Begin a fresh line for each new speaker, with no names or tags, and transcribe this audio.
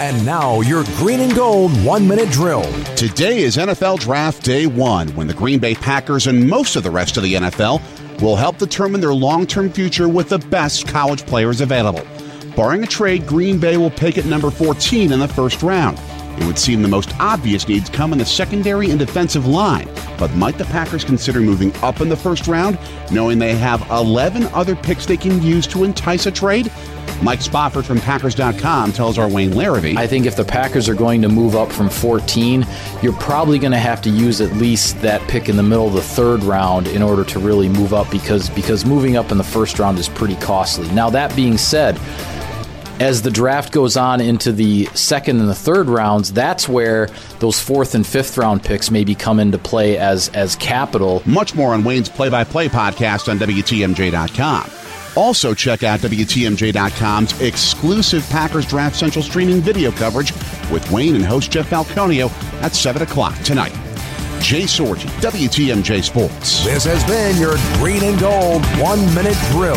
And now, your green and gold one minute drill.
Today is NFL Draft Day 1 when the Green Bay Packers and most of the rest of the NFL will help determine their long term future with the best college players available. Barring a trade, Green Bay will pick at number 14 in the first round. It would seem the most obvious needs come in the secondary and defensive line, but might the Packers consider moving up in the first round, knowing they have 11 other picks they can use to entice a trade? Mike Spofford from Packers.com tells our Wayne Larrivee.
I think if the Packers are going to move up from 14, you're probably going to have to use at least that pick in the middle of the third round in order to really move up because because moving up in the first round is pretty costly. Now that being said, as the draft goes on into the second and the third rounds, that's where those fourth and fifth round picks maybe come into play as as capital.
Much more on Wayne's play by play podcast on WTMJ.com. Also, check out WTMJ.com's exclusive Packers Draft Central streaming video coverage with Wayne and host Jeff Falconio at 7 o'clock tonight. Jay Sorgi, WTMJ Sports.
This has been your green and gold one minute drill.